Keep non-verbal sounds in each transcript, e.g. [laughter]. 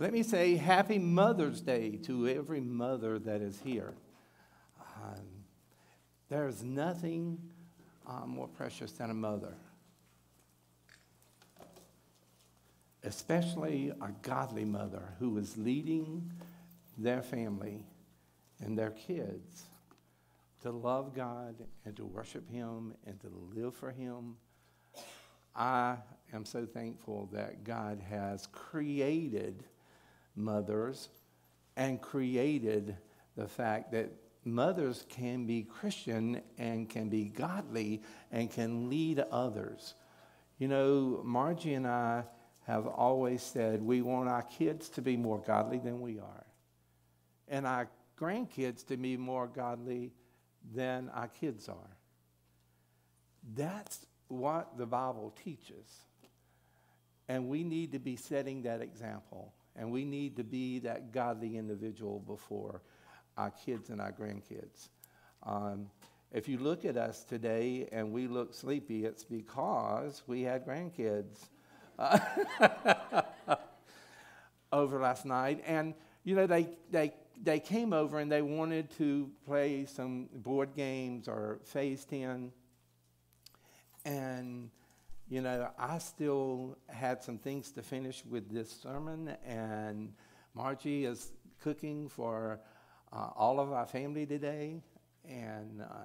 Let me say Happy Mother's Day to every mother that is here. Um, there's nothing uh, more precious than a mother, especially a godly mother who is leading their family and their kids to love God and to worship Him and to live for Him. I am so thankful that God has created mothers and created the fact that mothers can be Christian and can be godly and can lead others. You know, Margie and I have always said we want our kids to be more godly than we are, and our grandkids to be more godly than our kids are. That's what the Bible teaches. And we need to be setting that example. And we need to be that godly individual before our kids and our grandkids. Um, if you look at us today and we look sleepy, it's because we had grandkids uh, [laughs] over last night. And, you know, they, they, they came over and they wanted to play some board games or phase 10. And you know, I still had some things to finish with this sermon, and Margie is cooking for uh, all of our family today. And, uh,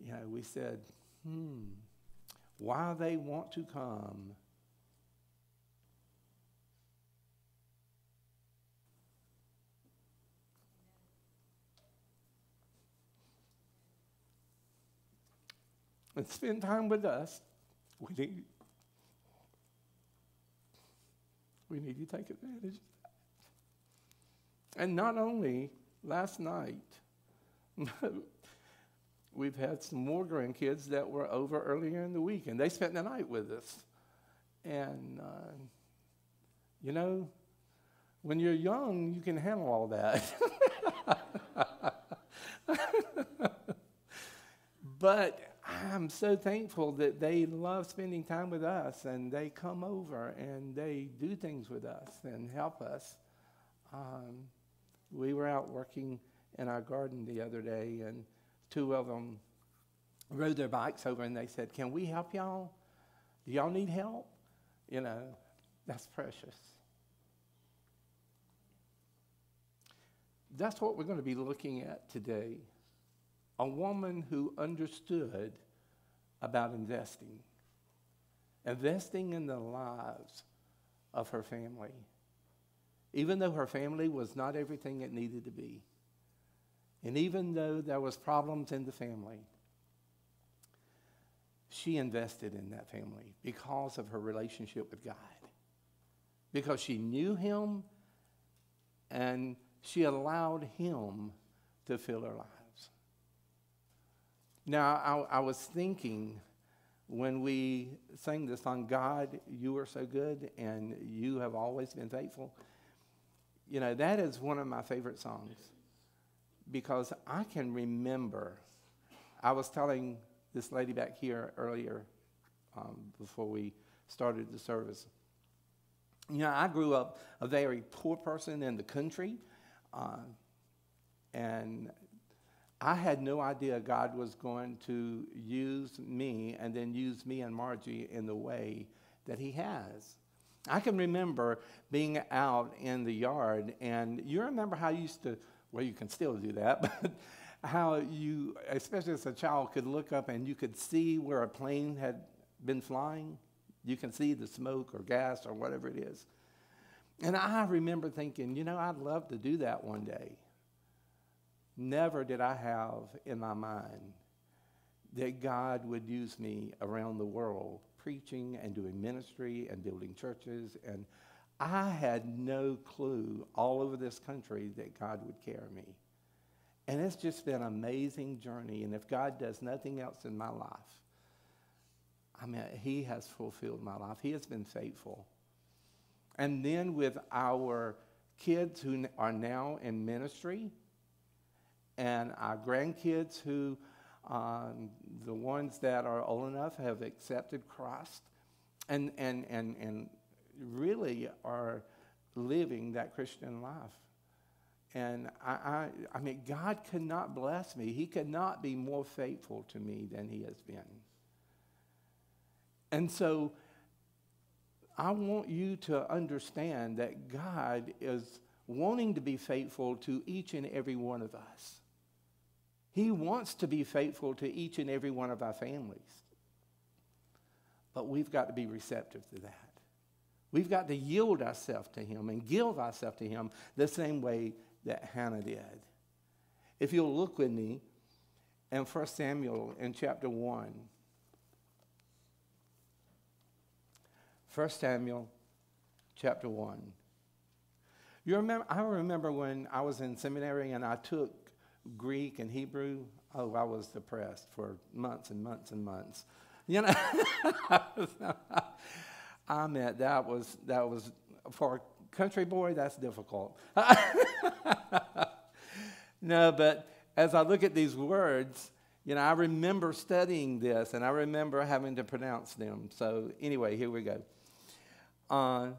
you know, we said, hmm, why they want to come. And spend time with us. We need, we need to take advantage of that. And not only last night, [laughs] we've had some more grandkids that were over earlier in the week, and they spent the night with us. And, uh, you know, when you're young, you can handle all that. [laughs] but I'm so thankful that they love spending time with us and they come over and they do things with us and help us. Um, we were out working in our garden the other day and two of them rode their bikes over and they said, Can we help y'all? Do y'all need help? You know, that's precious. That's what we're going to be looking at today a woman who understood about investing, investing in the lives of her family, even though her family was not everything it needed to be. And even though there was problems in the family, she invested in that family because of her relationship with God. Because she knew him and she allowed him to fill her life. Now, I, I, was thinking when we sang the song, God, you are so good and you have always been faithful. You know, that is one of my favorite songs because I can remember. I was telling this lady back here earlier um, before we started the service. You know, I grew up a very poor person in the country. Uh, and I had no idea God was going to use me and then use me and Margie in the way that He has. I can remember being out in the yard, and you remember how you used to, well, you can still do that, [laughs] but how you, especially as a child, could look up and you could see where a plane had been flying. You can see the smoke or gas or whatever it is. And I remember thinking, you know, I'd love to do that one day. Never did I have in my mind that God would use me around the world preaching and doing ministry and building churches. And I had no clue all over this country that God would carry me. And it's just been an amazing journey. And if God does nothing else in my life, I mean, He has fulfilled my life. He has been faithful. And then with our kids who are now in ministry, and our grandkids who, um, the ones that are old enough, have accepted Christ and, and, and, and really are living that Christian life. And I, I, I mean, God could not bless me. He could not be more faithful to me than He has been. And so I want you to understand that God is wanting to be faithful to each and every one of us. He wants to be faithful to each and every one of our families. But we've got to be receptive to that. We've got to yield ourselves to Him and give ourselves to Him the same way that Hannah did. If you'll look with me in 1 Samuel in chapter 1. 1 Samuel chapter 1. You remember, I remember when I was in seminary and I took Greek and Hebrew. Oh, I was depressed for months and months and months. You know, [laughs] I meant that was that was for a country boy. That's difficult. [laughs] no, but as I look at these words, you know, I remember studying this and I remember having to pronounce them. So anyway, here we go. Uh,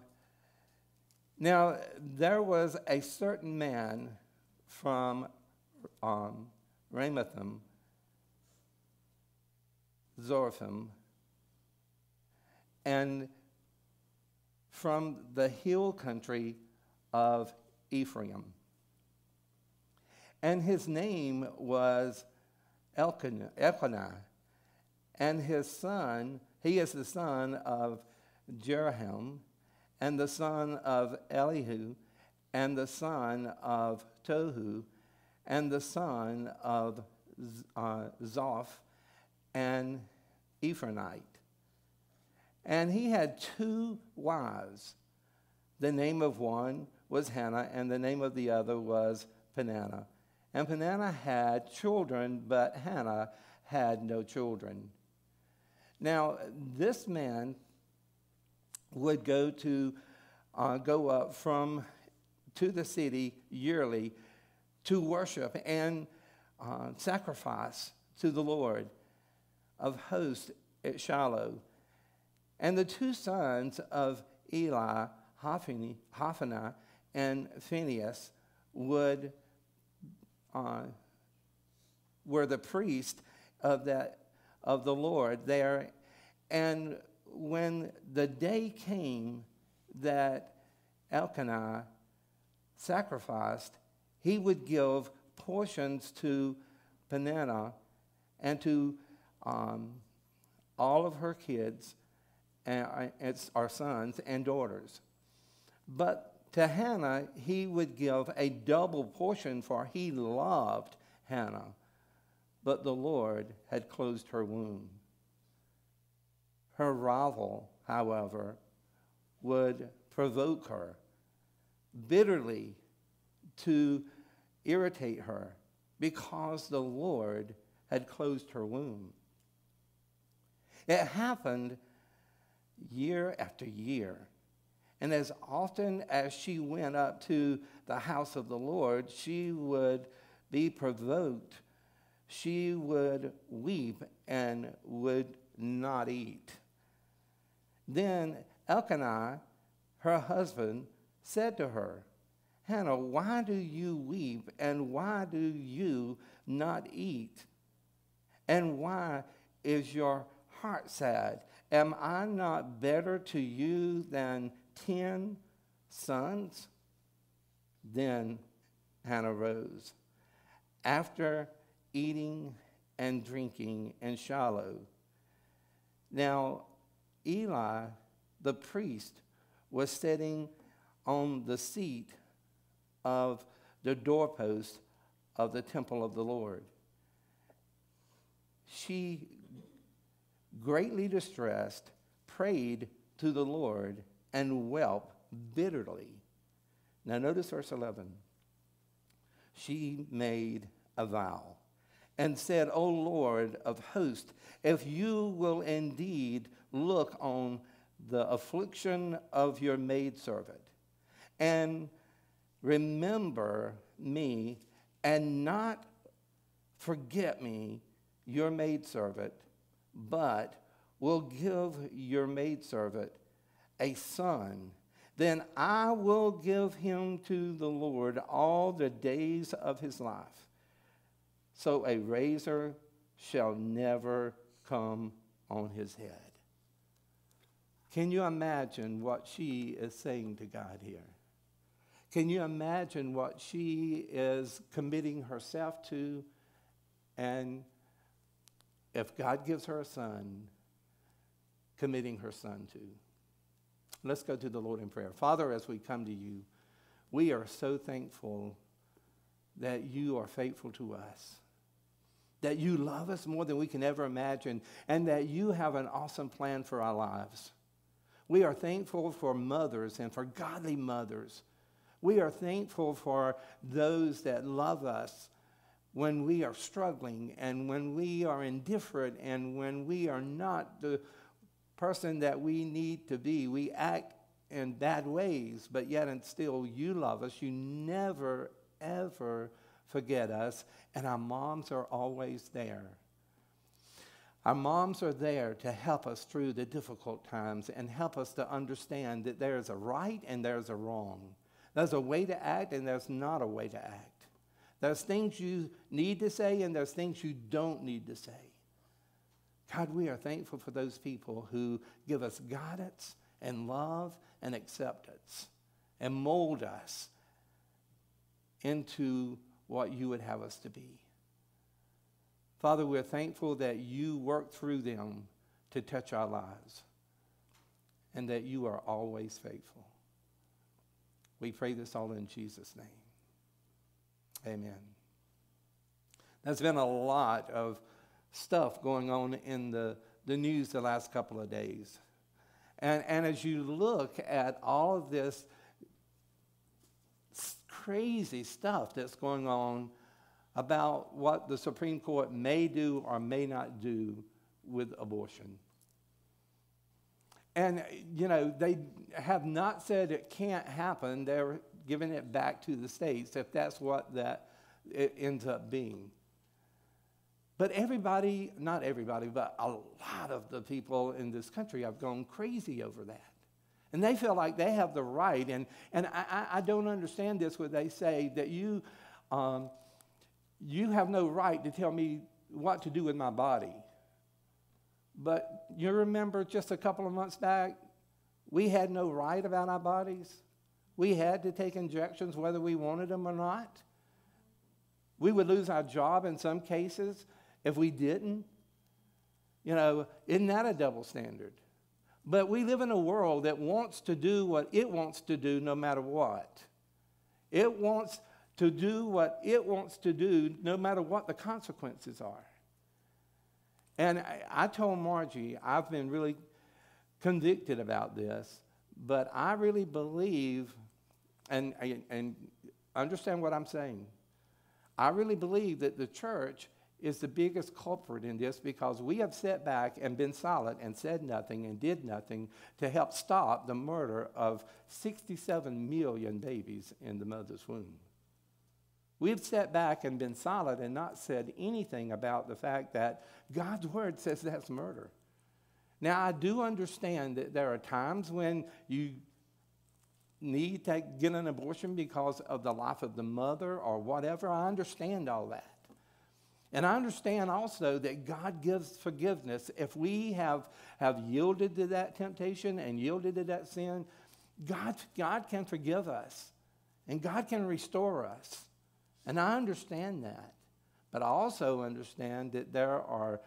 now, there was a certain man from um, Ramathaim, Zoraphim, and from the hill country of Ephraim. And his name was Elkanah, and his son, he is the son of Jeroham, and the son of Elihu, and the son of Tohu, and the son of uh, Zoph, and Ephronite. And he had two wives. The name of one was Hannah, and the name of the other was Peninnah. And Peninnah had children, but Hannah had no children. Now, this man would go to uh, go up from to the city yearly to worship and uh, sacrifice to the Lord of hosts at Shiloh. And the two sons of Eli, Hophni, Hophni and Phinehas, would uh, were the priest of that of the Lord there, and when the day came that Elkanah sacrificed, he would give portions to Peninnah and to um, all of her kids, and it's our sons and daughters. But to Hannah, he would give a double portion, for he loved Hannah. But the Lord had closed her womb. Her rival, however, would provoke her bitterly to irritate her because the Lord had closed her womb. It happened year after year. And as often as she went up to the house of the Lord, she would be provoked. She would weep and would not eat. Then Elkanah, her husband, said to her, Hannah, why do you weep and why do you not eat? And why is your heart sad? Am I not better to you than ten sons? Then Hannah rose. After eating and drinking in Shiloh. Now, Eli, the priest, was sitting on the seat of the doorpost of the temple of the Lord. She, greatly distressed, prayed to the Lord and wept bitterly. Now, notice verse 11. She made a vow and said, O Lord of hosts, if you will indeed look on the affliction of your maidservant and remember me and not forget me, your maidservant, but will give your maidservant a son, then I will give him to the Lord all the days of his life. So a razor shall never come on his head. Can you imagine what she is saying to God here? Can you imagine what she is committing herself to? And if God gives her a son, committing her son to. Let's go to the Lord in prayer. Father, as we come to you, we are so thankful that you are faithful to us, that you love us more than we can ever imagine, and that you have an awesome plan for our lives. We are thankful for mothers and for godly mothers. We are thankful for those that love us when we are struggling and when we are indifferent and when we are not the person that we need to be. We act in bad ways, but yet and still you love us. You never, ever forget us, and our moms are always there. Our moms are there to help us through the difficult times and help us to understand that there is a right and there's a wrong. There's a way to act and there's not a way to act. There's things you need to say and there's things you don't need to say. God, we are thankful for those people who give us guidance and love and acceptance and mold us into what you would have us to be. Father, we're thankful that you work through them to touch our lives and that you are always faithful. We pray this all in Jesus' name. Amen. There's been a lot of stuff going on in the, the news the last couple of days. And, and as you look at all of this crazy stuff that's going on about what the Supreme Court may do or may not do with abortion. And, you know, they have not said it can't happen. They're giving it back to the states if that's what that it ends up being. But everybody, not everybody, but a lot of the people in this country have gone crazy over that. And they feel like they have the right. And, and I, I don't understand this where they say that you, um, you have no right to tell me what to do with my body. But you remember just a couple of months back, we had no right about our bodies. We had to take injections whether we wanted them or not. We would lose our job in some cases if we didn't. You know, isn't that a double standard? But we live in a world that wants to do what it wants to do no matter what. It wants to do what it wants to do no matter what the consequences are. And I, I told Margie, I've been really convicted about this, but I really believe, and, and understand what I'm saying, I really believe that the church is the biggest culprit in this because we have sat back and been silent and said nothing and did nothing to help stop the murder of 67 million babies in the mother's womb. We've sat back and been silent and not said anything about the fact that God's word says that's murder. Now, I do understand that there are times when you need to get an abortion because of the life of the mother or whatever. I understand all that. And I understand also that God gives forgiveness. If we have, have yielded to that temptation and yielded to that sin, God, God can forgive us and God can restore us. And I understand that. But I also understand that there are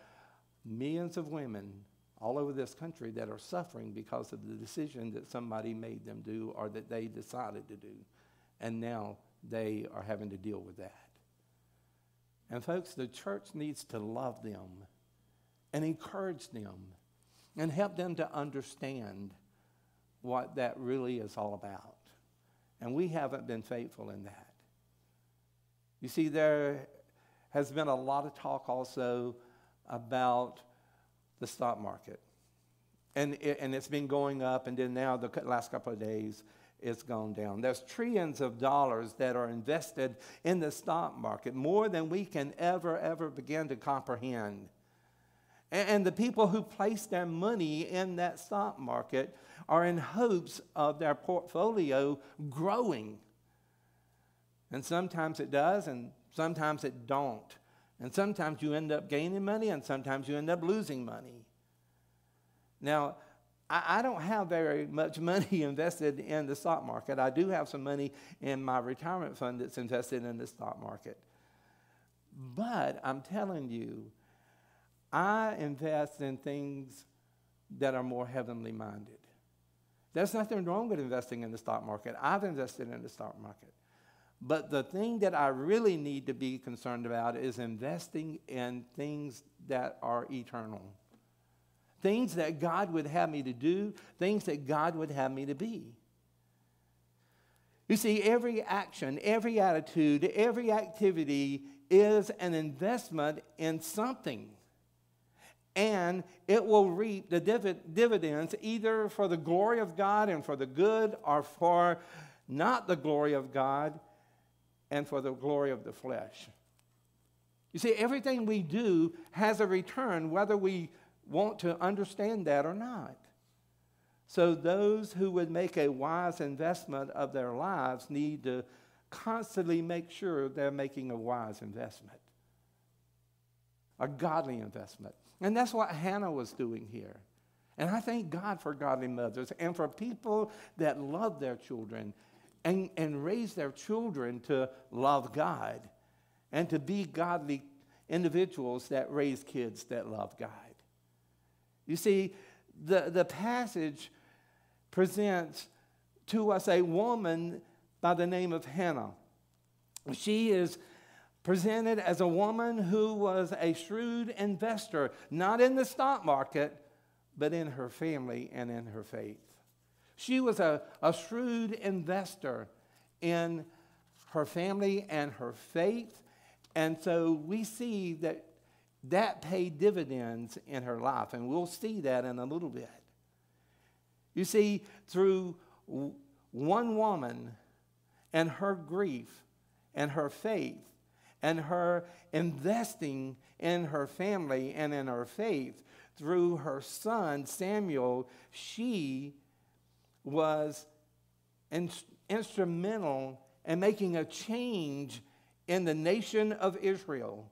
millions of women all over this country that are suffering because of the decision that somebody made them do or that they decided to do. And now they are having to deal with that. And folks, the church needs to love them and encourage them and help them to understand what that really is all about. And we haven't been faithful in that. You see, there has been a lot of talk also about the stock market. And, it, and it's been going up, and then now, the last couple of days, it's gone down. There's trillions of dollars that are invested in the stock market, more than we can ever, ever begin to comprehend. And the people who place their money in that stock market are in hopes of their portfolio growing. And sometimes it does, and sometimes it don't. And sometimes you end up gaining money, and sometimes you end up losing money. Now, I, I don't have very much [laughs] money invested in the stock market. I do have some money in my retirement fund that's invested in the stock market. But I'm telling you, I invest in things that are more heavenly minded. There's nothing wrong with investing in the stock market. I've invested in the stock market. But the thing that I really need to be concerned about is investing in things that are eternal. Things that God would have me to do, things that God would have me to be. You see, every action, every attitude, every activity is an investment in something. And it will reap the div- dividends either for the glory of God and for the good, or for not the glory of God and for the glory of the flesh. You see, everything we do has a return, whether we want to understand that or not. So, those who would make a wise investment of their lives need to constantly make sure they're making a wise investment, a godly investment. And that's what Hannah was doing here. And I thank God for godly mothers and for people that love their children and, and raise their children to love God and to be godly individuals that raise kids that love God. You see, the, the passage presents to us a woman by the name of Hannah. She is presented as a woman who was a shrewd investor, not in the stock market, but in her family and in her faith. She was a, a shrewd investor in her family and her faith. And so we see that that paid dividends in her life. And we'll see that in a little bit. You see, through one woman and her grief and her faith and her investing in her family and in her faith through her son Samuel, she was in, instrumental in making a change in the nation of Israel.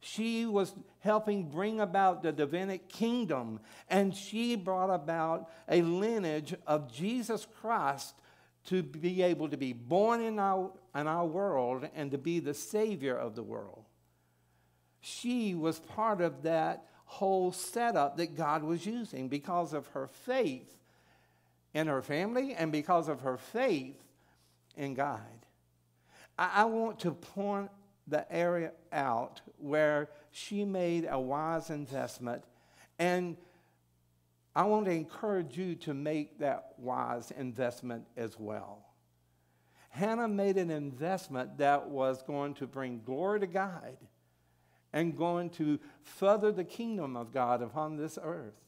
She was helping bring about the Davidic kingdom, and she brought about a lineage of Jesus Christ to be able to be born in our, in our world and to be the Savior of the world. She was part of that whole setup that God was using because of her faith in her family and because of her faith in God. I, I want to point the area out where she made a wise investment. And I want to encourage you to make that wise investment as well. Hannah made an investment that was going to bring glory to God and going to further the kingdom of God upon this earth.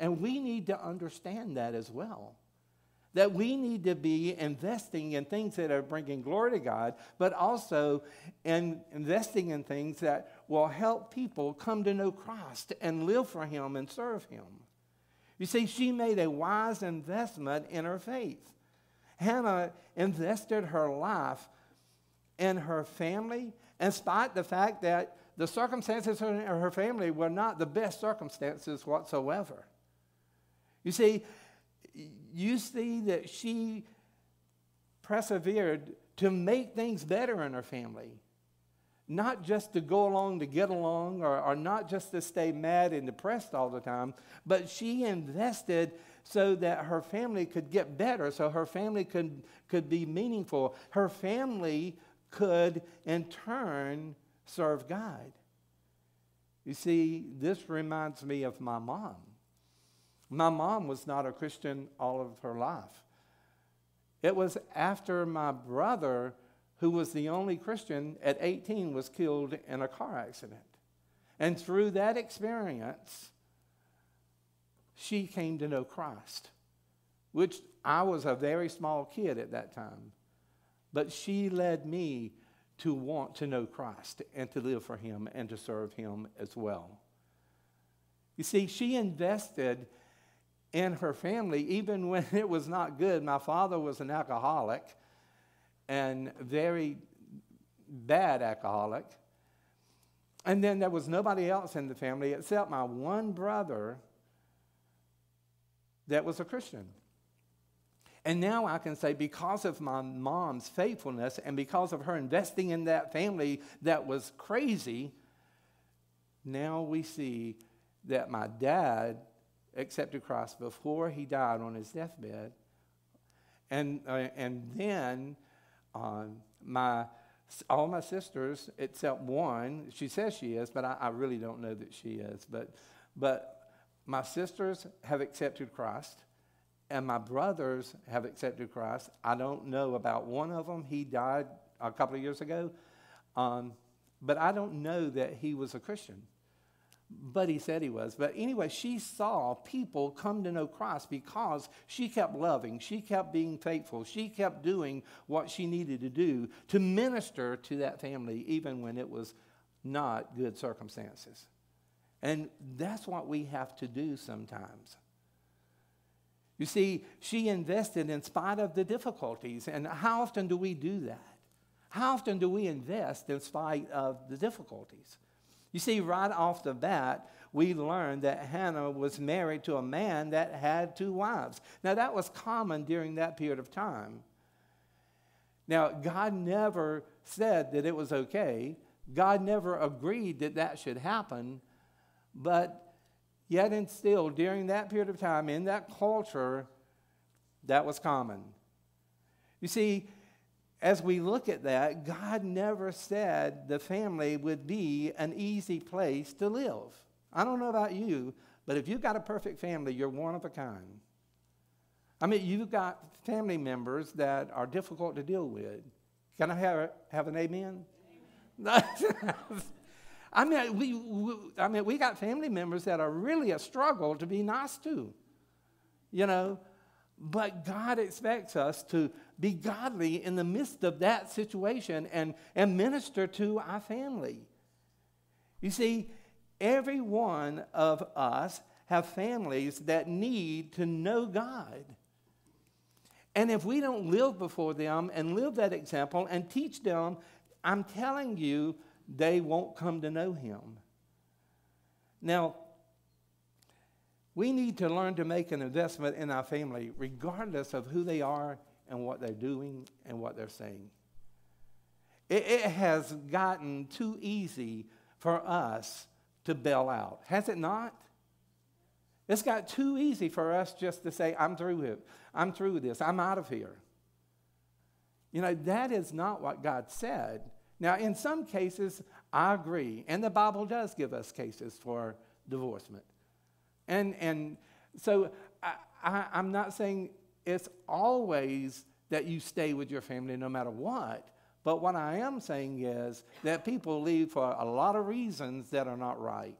And we need to understand that as well that we need to be investing in things that are bringing glory to God, but also in investing in things that will help people come to know Christ and live for Him and serve Him. You see, she made a wise investment in her faith. Hannah invested her life in her family, in spite the fact that the circumstances in her family were not the best circumstances whatsoever. You see, you see that she persevered to make things better in her family. Not just to go along to get along or, or not just to stay mad and depressed all the time, but she invested so that her family could get better, so her family could, could be meaningful. Her family could, in turn, serve God. You see, this reminds me of my mom. My mom was not a Christian all of her life. It was after my brother, who was the only Christian at 18, was killed in a car accident. And through that experience, she came to know Christ, which I was a very small kid at that time. But she led me to want to know Christ and to live for Him and to serve Him as well. You see, she invested in her family even [laughs] when it was not good. My father was an alcoholic and very bad alcoholic. And then there was nobody else in the family except my one brother that was a Christian. And now I can say, because of my mom's faithfulness and because of her investing in that family that was crazy, now we see that my dad accepted Christ before he died on his deathbed. And, uh, and then uh, my, all my sisters, except one, she says she is, but I, I really don't know that she is. But, but my sisters have accepted Christ, and my brothers have accepted Christ. I don't know about one of them. He died a couple of years ago. Um, but I don't know that he was a Christian but he said he was. But anyway, she saw people come to know Christ because she kept loving, she kept being faithful, she kept doing what she needed to do to minister to that family, even when it was not good circumstances. And that's what we have to do sometimes. You see, she invested in spite of the difficulties. And how often do we do that? How often do we invest in spite of the difficulties? You see, right off the bat, we learned that Hannah was married to a man that had two wives. Now, that was common during that period of time. Now, God never said that it was okay. God never agreed that that should happen. But yet and still, during that period of time, in that culture, that was common. You see, as we look at that, God never said the family would be an easy place to live. I don't know about you, but if you've got a perfect family, you're one of a kind. I mean, you've got family members that are difficult to deal with. Can I have, have an amen? amen. [laughs] I mean, we, we, I mean, we got family members that are really a struggle to be nice to. You know, but God expects us to be godly in the midst of that situation and, and minister to our family. You see, every one of us have families that need to know God. And if we don't live before them and live that example and teach them, I'm telling you, they won't come to know Him. Now, we need to learn to make an investment in our family, regardless of who they are and what they're doing and what they're saying. It, it has gotten too easy for us to bail out, has it not? It's got too easy for us just to say, I'm through it. I'm through with this. I'm out of here. You know, that is not what God said. Now, in some cases, I agree. And the Bible does give us cases for divorcement. And, and so I, I, I'm not saying it's always that you stay with your family no matter what. But what I am saying is that people leave for a lot of reasons that are not right.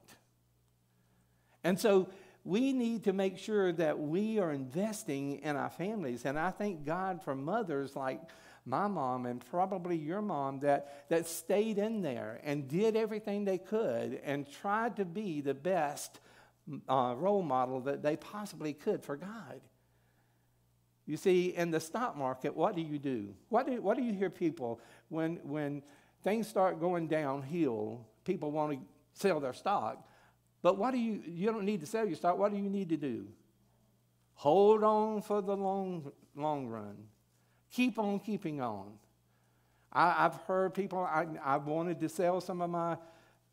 And so we need to make sure that we are investing in our families. And I thank God for mothers like my mom and probably your mom that, that stayed in there and did everything they could and tried to be the best uh, role model that they possibly could for God. You see, in the stock market, what do you do? What do, what do you hear people when, when things start going downhill? People want to sell their stock. But what do you, you don't need to sell your stock. What do you need to do? Hold on for the long, long run. Keep on keeping on. I, have heard people, I, I wanted to sell some of my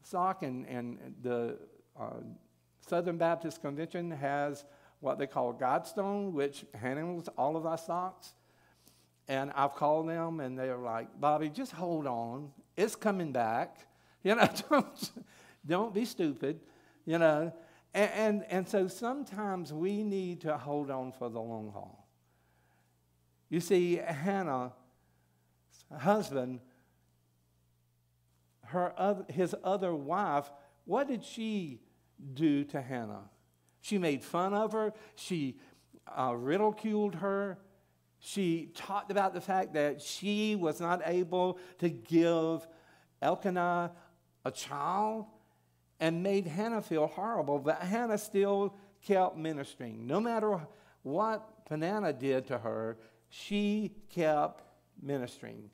stock, and, and the uh, Southern Baptist Convention has what they call GuideStone, which handles all of our stocks. And I've called them and they're like, Bobby, just hold on. It's coming back. [laughs] You know, don't, don't be stupid, you know. And, and, and so sometimes we need to hold on for the long haul. You see, Hannah's husband, her other, his other wife, what did she do to Hannah? She made fun of her. She uh, ridiculed her. She talked about the fact that she was not able to give Elkanah a child. and made Hannah feel horrible, but Hannah still kept ministering. No matter what Peninnah did to her, she kept ministering.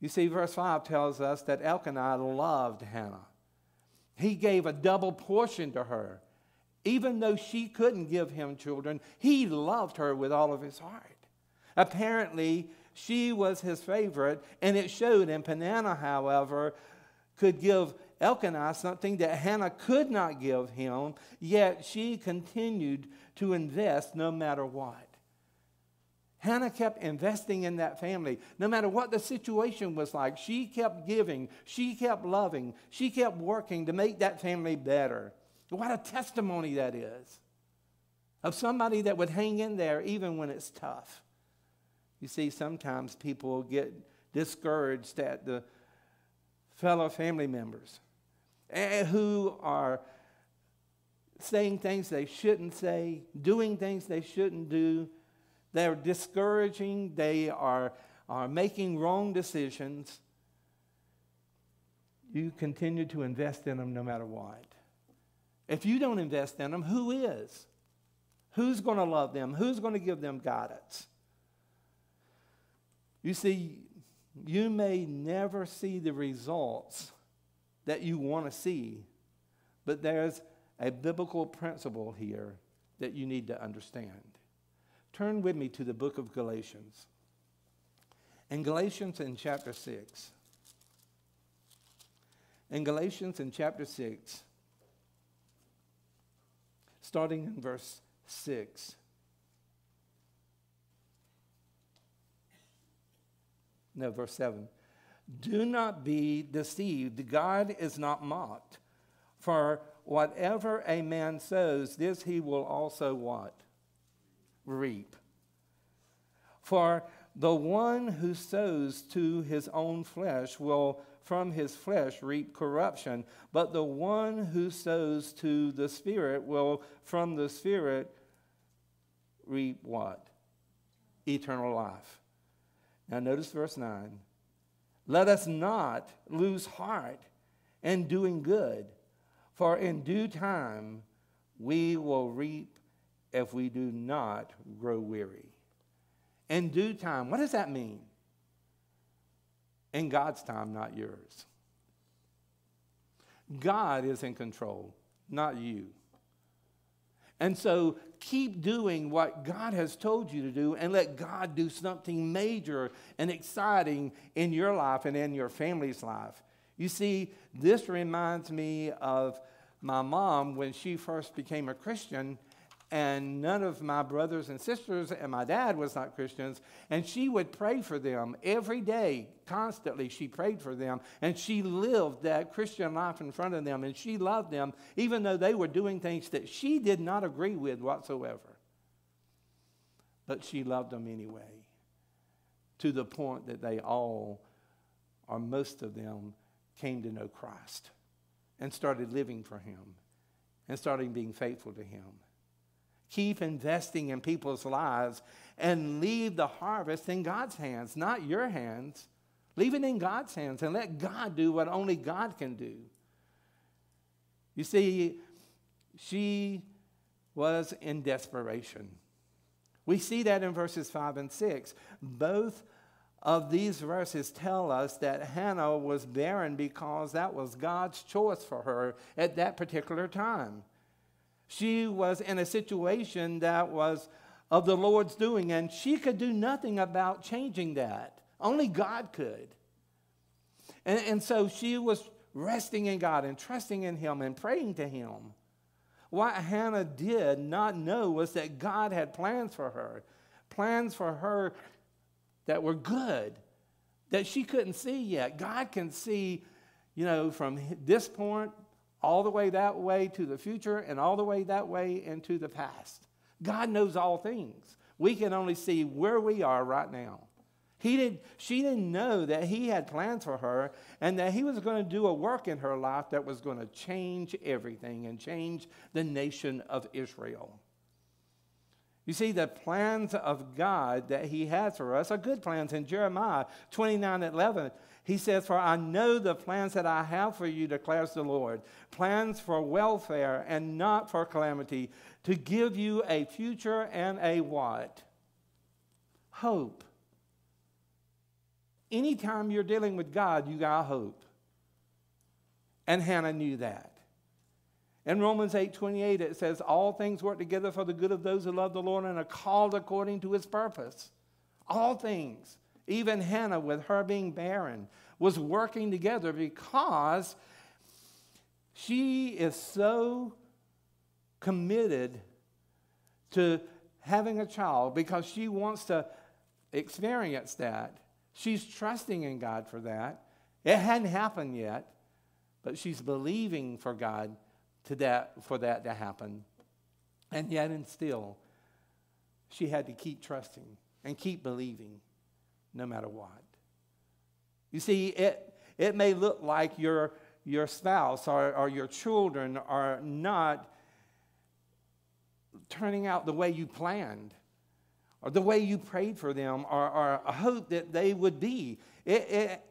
You see, verse 5 tells us that Elkanah loved Hannah. He gave a double portion to her. Even though she couldn't give him children, he loved her with all of his heart. Apparently, she was his favorite, and it showed. And Peninnah, however, could give Elkanah something that Hannah could not give him, yet she continued to invest no matter what. Hannah kept investing in that family. No matter what the situation was like, she kept giving, she kept loving, she kept working to make that family better. What a testimony that is of somebody that would hang in there even when it's tough. You see, sometimes people get discouraged at the fellow family members who are saying things they shouldn't say, doing things they shouldn't do they're discouraging. They are, are making wrong decisions. You continue to invest in them no matter what. If you don't invest in them, who is? Who's going to love them? Who's going to give them guidance? You see, you may never see the results that you want to see, but there's a biblical principle here that you need to understand. Turn with me to the book of Galatians. In Galatians in chapter 6, in Galatians in chapter 6, starting in verse 6. No, verse 7. Do not be deceived. God is not mocked. For whatever a man sows, this he will also what? reap. For the one who sows to his own flesh will from his flesh reap corruption, but the one who sows to the Spirit will from the Spirit reap what? Eternal life. Now, notice verse 9. Let us not lose heart in doing good, for in due time we will reap if we do not grow weary. In due time, what does that mean? In God's time, not yours. God is in control, not you. And so keep doing what God has told you to do and let God do something major and exciting in your life and in your family's life. You see, this reminds me of my mom when she first became a Christian and none of my brothers and sisters and my dad was not Christians. And she would pray for them every day, constantly. She prayed for them, and she lived that Christian life in front of them, and she loved them, even though they were doing things that she did not agree with whatsoever. But she loved them anyway, to the point that they all, or most of them, came to know Christ and started living for Him and started being faithful to Him. Keep investing in people's lives and leave the harvest in God's hands, not your hands. Leave it in God's hands and let God do what only God can do. You see, she was in desperation. We see that in verses 5 and 6. Both of these verses tell us that Hannah was barren because that was God's choice for her at that particular time. She was in a situation that was of the Lord's doing, and she could do nothing about changing that. Only God could. And, and so she was resting in God and trusting in Him and praying to Him. What Hannah did not know was that God had plans for her, plans for her that were good, that she couldn't see yet. God can see, you know, from this point all the way that way to the future and all the way that way into the past. God knows all things. We can only see where we are right now. He did, she didn't know that he had plans for her and that he was going to do a work in her life that was going to change everything and change the nation of Israel. You see, the plans of God that He has for us are good plans. In Jeremiah 29 11, He says, For I know the plans that I have for you, declares the Lord plans for welfare and not for calamity, to give you a future and a what? Hope. Anytime you're dealing with God, you got hope. And Hannah knew that. In Romans 8 28, it says, All things work together for the good of those who love the Lord and are called according to his purpose. All things. Even Hannah, with her being barren, was working together because she is so committed to having a child because she wants to experience that. She's trusting in God for that. It hadn't happened yet, but she's believing for God to that, for that to happen. And yet, and still, she had to keep trusting and keep believing no matter what. You see, it, it may look like your, your spouse or, or your children are not turning out the way you planned or the way you prayed for them or, or hope that they would be. It, it,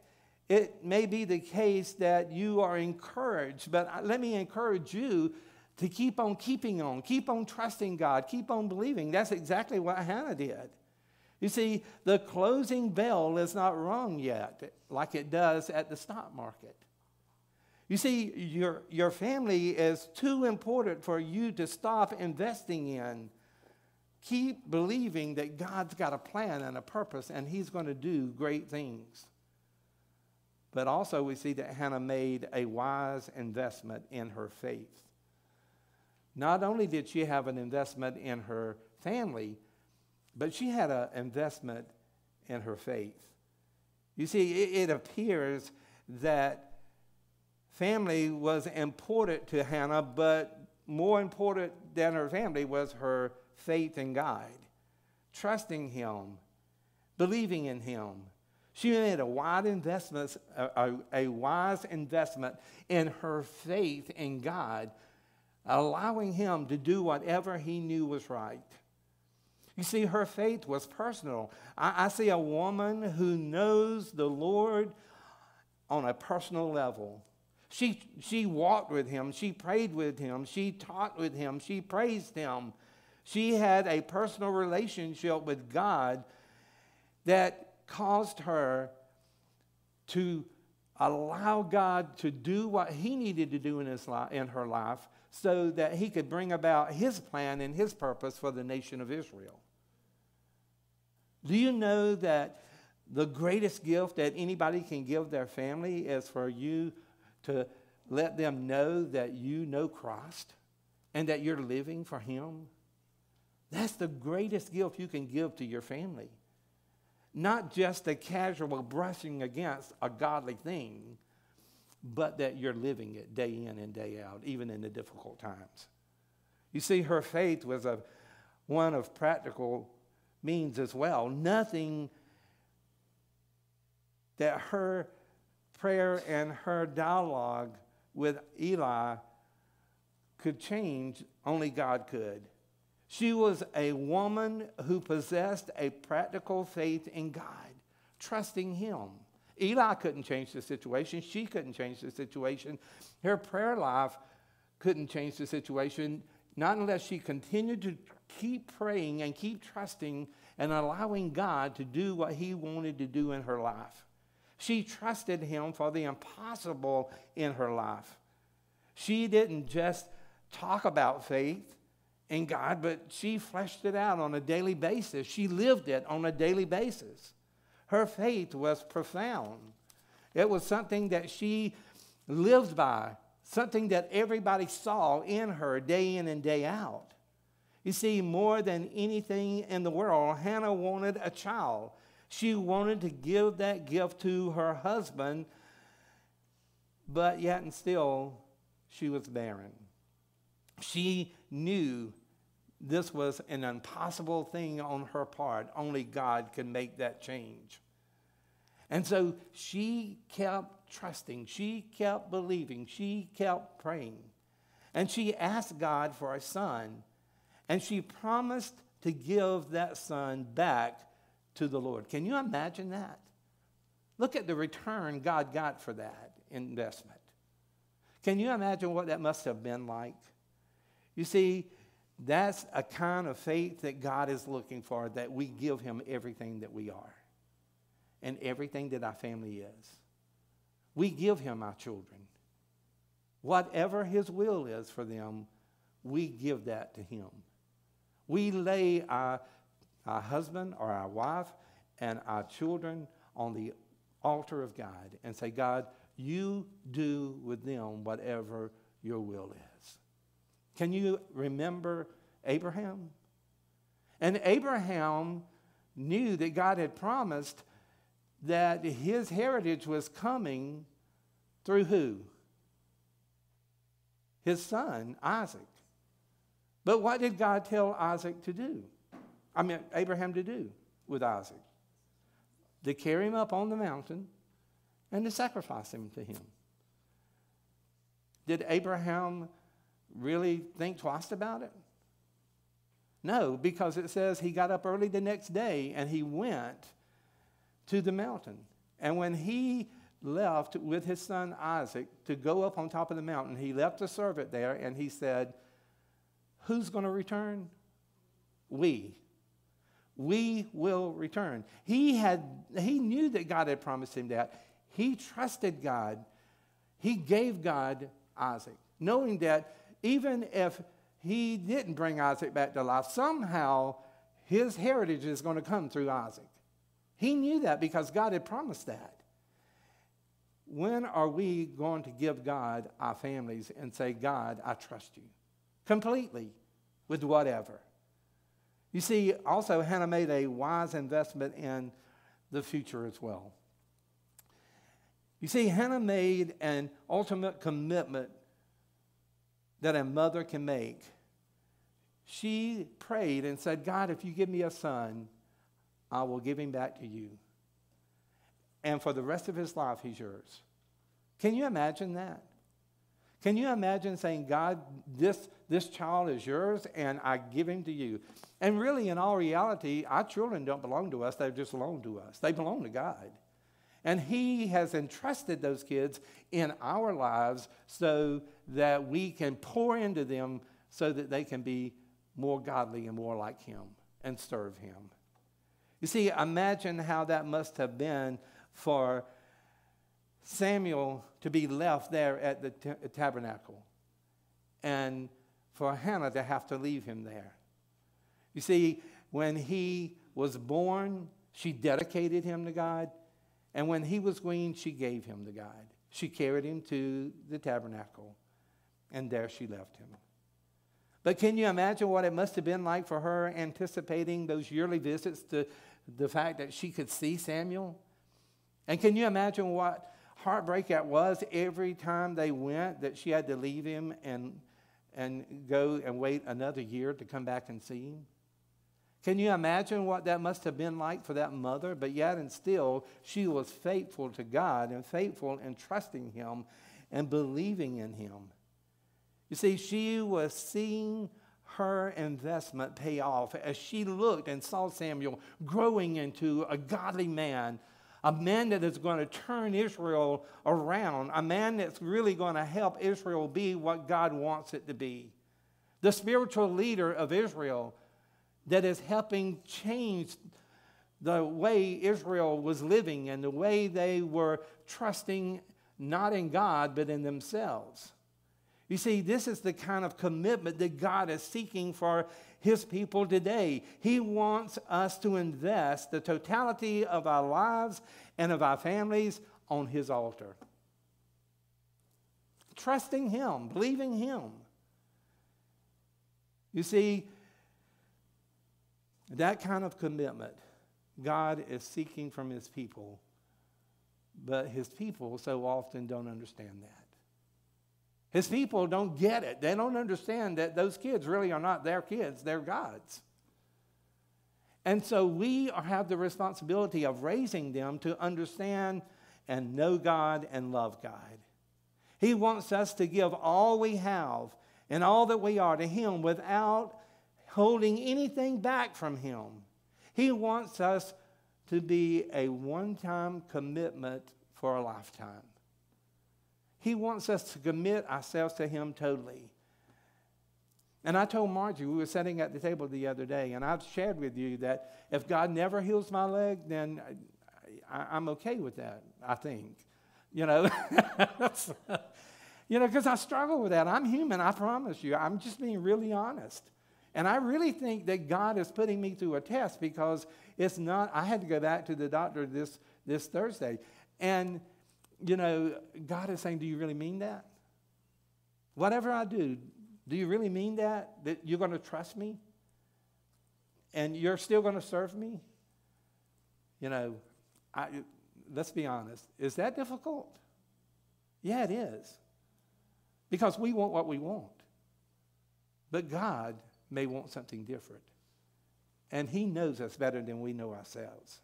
it may be the case that you are encouraged, but let me encourage you to keep on keeping on, keep on trusting God, keep on believing. That's exactly what Hannah did. You see, the closing bell is not rung yet, like it does at the stock market. You see, your, your family is too important for you to stop investing in. Keep believing that God's got a plan and a purpose, and He's going to do great things. But also, we see that Hannah made a wise investment in her faith. Not only did she have an investment in her family, but she had an investment in her faith. You see, it, it appears that family was important to Hannah, but more important than her family was her faith in God, trusting Him, believing in Him, she made a wise investment, a, a wise investment in her faith in God, allowing Him to do whatever He knew was right. You see, her faith was personal. I, I see a woman who knows the Lord on a personal level. She, she walked with him, she prayed with him, she taught with him, she praised him. She had a personal relationship with God that caused her to allow God to do what he needed to do in, his in her life so that he could bring about his plan and his purpose for the nation of Israel. Do you know that the greatest gift that anybody can give their family is for you to let them know that you know Christ and that you're living for him? That's the greatest gift you can give to your family not just a casual brushing against a godly thing, but that you're living it day in and day out, even in the difficult times. You see, her faith was a, one of practical means as well. Nothing that her prayer and her dialogue with Eli could change, only God could. She was a woman who possessed a practical faith in God, trusting Him. Eli couldn't change the situation. She couldn't change the situation. Her prayer life couldn't change the situation, not unless she continued to keep praying and keep trusting and allowing God to do what He wanted to do in her life. She trusted Him for the impossible in her life. She didn't just talk about faith, in God, but she fleshed it out on a daily basis. She lived it on a daily basis. Her faith was profound. It was something that she lived by, something that everybody saw in her day in and day out. You see, more than anything in the world, Hannah wanted a child. She wanted to give that gift to her husband, but yet and still, she was barren. She knew this was an impossible thing on her part. Only God can make that change. And so she kept trusting, she kept believing, she kept praying. And she asked God for a son, and she promised to give that son back to the Lord. Can you imagine that? Look at the return God got for that investment. Can you imagine what that must have been like? You see, that's a kind of faith that God is looking for, that we give Him everything that we are and everything that our family is. We give Him our children. Whatever His will is for them, we give that to Him. We lay our, our husband or our wife and our children on the altar of God and say, God, you do with them whatever your will is. Can you remember Abraham? And Abraham knew that God had promised that his heritage was coming through who? His son, Isaac. But what did God tell Isaac to do? I mean, Abraham to do with Isaac? To carry him up on the mountain and to sacrifice him to him. Did Abraham really think twice about it? No, because it says he got up early the next day and he went to the mountain. And when he left with his son Isaac to go up on top of the mountain, he left a servant there and he said, Who's going to return? We. We will return. He had he knew that God had promised him that. He trusted God. He gave God Isaac, knowing that even if he didn't bring Isaac back to life, somehow his heritage is going to come through Isaac. He knew that because God had promised that. When are we going to give God our families and say, God, I trust you completely with whatever? You see, also, Hannah made a wise investment in the future as well. You see, Hannah made an ultimate commitment that a mother can make. She prayed and said, God, if you give me a son, I will give him back to you. And for the rest of his life, he's yours. Can you imagine that? Can you imagine saying, God, this, this child is yours and I give him to you? And really, in all reality, our children don't belong to us, they just belong to us. They belong to God. And He has entrusted those kids in our lives so that we can pour into them so that they can be more godly and more like Him and serve Him. You see, imagine how that must have been for Samuel to be left there at the t- tabernacle and for Hannah to have to leave him there. You see, when he was born, she dedicated him to God. And when he was weaned, she gave him to God. She carried him to the tabernacle, and there she left him. But can you imagine what it must have been like for her anticipating those yearly visits to the fact that she could see Samuel? And can you imagine what heartbreak that was every time they went that she had to leave him and, and go and wait another year to come back and see him? Can you imagine what that must have been like for that mother? But yet, and still, she was faithful to God and faithful in trusting Him and believing in Him. You see, she was seeing her investment pay off as she looked and saw Samuel growing into a godly man, a man that is going to turn Israel around, a man that's really going to help Israel be what God wants it to be. The spiritual leader of Israel that is helping change the way Israel was living and the way they were trusting not in God, but in themselves. You see, this is the kind of commitment that God is seeking for his people today. He wants us to invest the totality of our lives and of our families on his altar. Trusting him, believing him. You see, that kind of commitment God is seeking from his people, but his people so often don't understand that. His people don't get it. They don't understand that those kids really are not their kids, they're God's. And so we have the responsibility of raising them to understand and know God and love God. He wants us to give all we have and all that we are to Him without holding anything back from Him. He wants us to be a one time commitment for a lifetime. He wants us to commit ourselves to Him totally. And I told Margie, we were sitting at the table the other day, and I've shared with you that if God never heals my leg, then I, am okay with that, I think. You know, [laughs] you know, because I struggle with that. I'm human, I promise you. I'm just being really honest. And I really think that God is putting me through a test because it's not, I had to go back to the doctor this, this Thursday. And, you know, God is saying, Do you really mean that? Whatever I do, do you really mean that? That you're going to trust me? And you're still going to serve me? You know, I, let's be honest. Is that difficult? Yeah, it is. Because we want what we want. But God may want something different. And He knows us better than we know ourselves.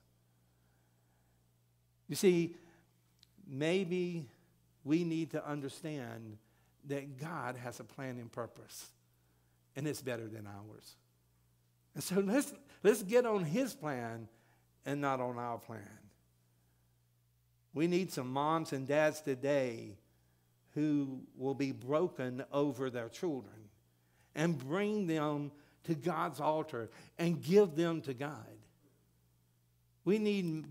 You see, maybe we need to understand that God has a plan and purpose, and it's better than ours. And so let's, let's get on His plan and not on our plan. We need some moms and dads today who will be broken over their children and bring them to God's altar and give them to God. We need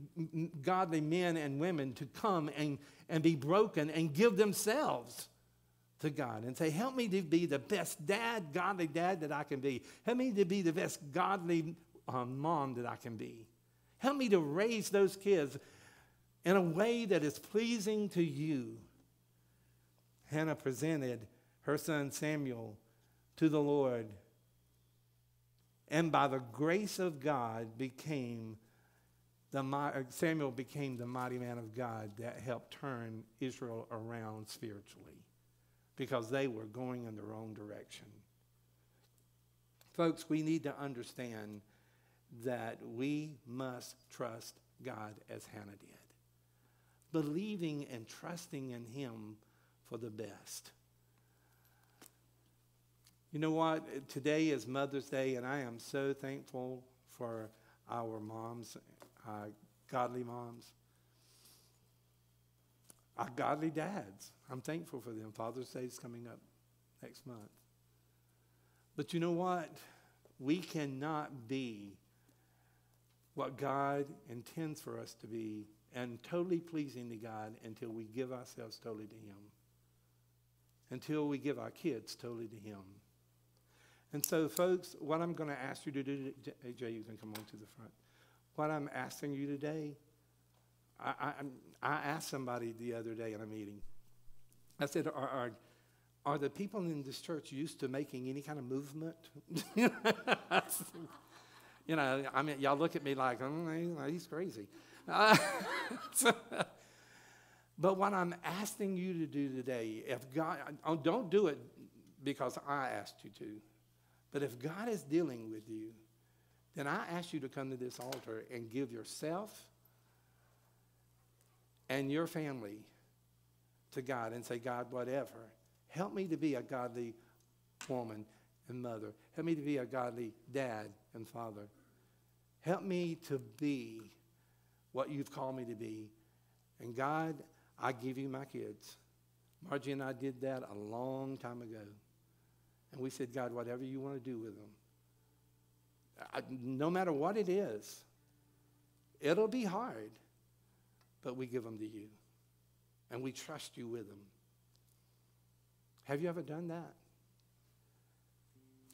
godly men and women to come and, and be broken and give themselves to God and say, Help me to be the best dad, godly dad that I can be. Help me to be the best godly um, mom that I can be. Help me to raise those kids in a way that is pleasing to you. Hannah presented her son Samuel to the Lord and by the grace of God became the uh, Samuel became the mighty man of God that helped turn Israel around spiritually because they were going in the wrong direction. Folks, we need to understand that we must trust God as Hannah did, believing and trusting in Him for the best. You know what? Today is Mother's Day, and I am so thankful for our moms, uh, godly moms, our godly dads. I'm thankful for them. Father's Day is coming up next month. But you know what? We cannot be what God intends for us to be and totally pleasing to God until we give ourselves totally to Him. Until we give our kids totally to Him. And so, folks, what I'm going to ask you to do, AJ, you can come on to the front. What I'm asking you today, I, I, I asked somebody the other day in a meeting. I said, are, are, are the people in this church used to making any kind of movement? [laughs] you know, I mean, y'all look at me like, oh, he's crazy. [laughs] But what I'm asking you to do today, if God, oh, don't do it because I asked you to. But if God is dealing with you, then I ask you to come to this altar and give yourself and your family to God and say, God, whatever, help me to be a godly woman and mother. Help me to be a godly dad and father. Help me to be what you've called me to be. And God, I give you my kids. Margie and I did that a long time ago. And we said, God, whatever you want to do with them, No matter what it is, it'll be hard, but we give them to you. And we trust you with them. Have you ever done that?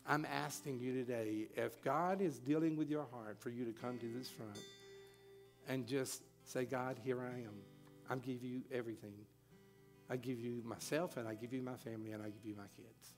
I'm asking you today if God is dealing with your heart for you to come to this front and just say, God, here I am. I give you everything. I give you myself and I give you my family and I give you my kids.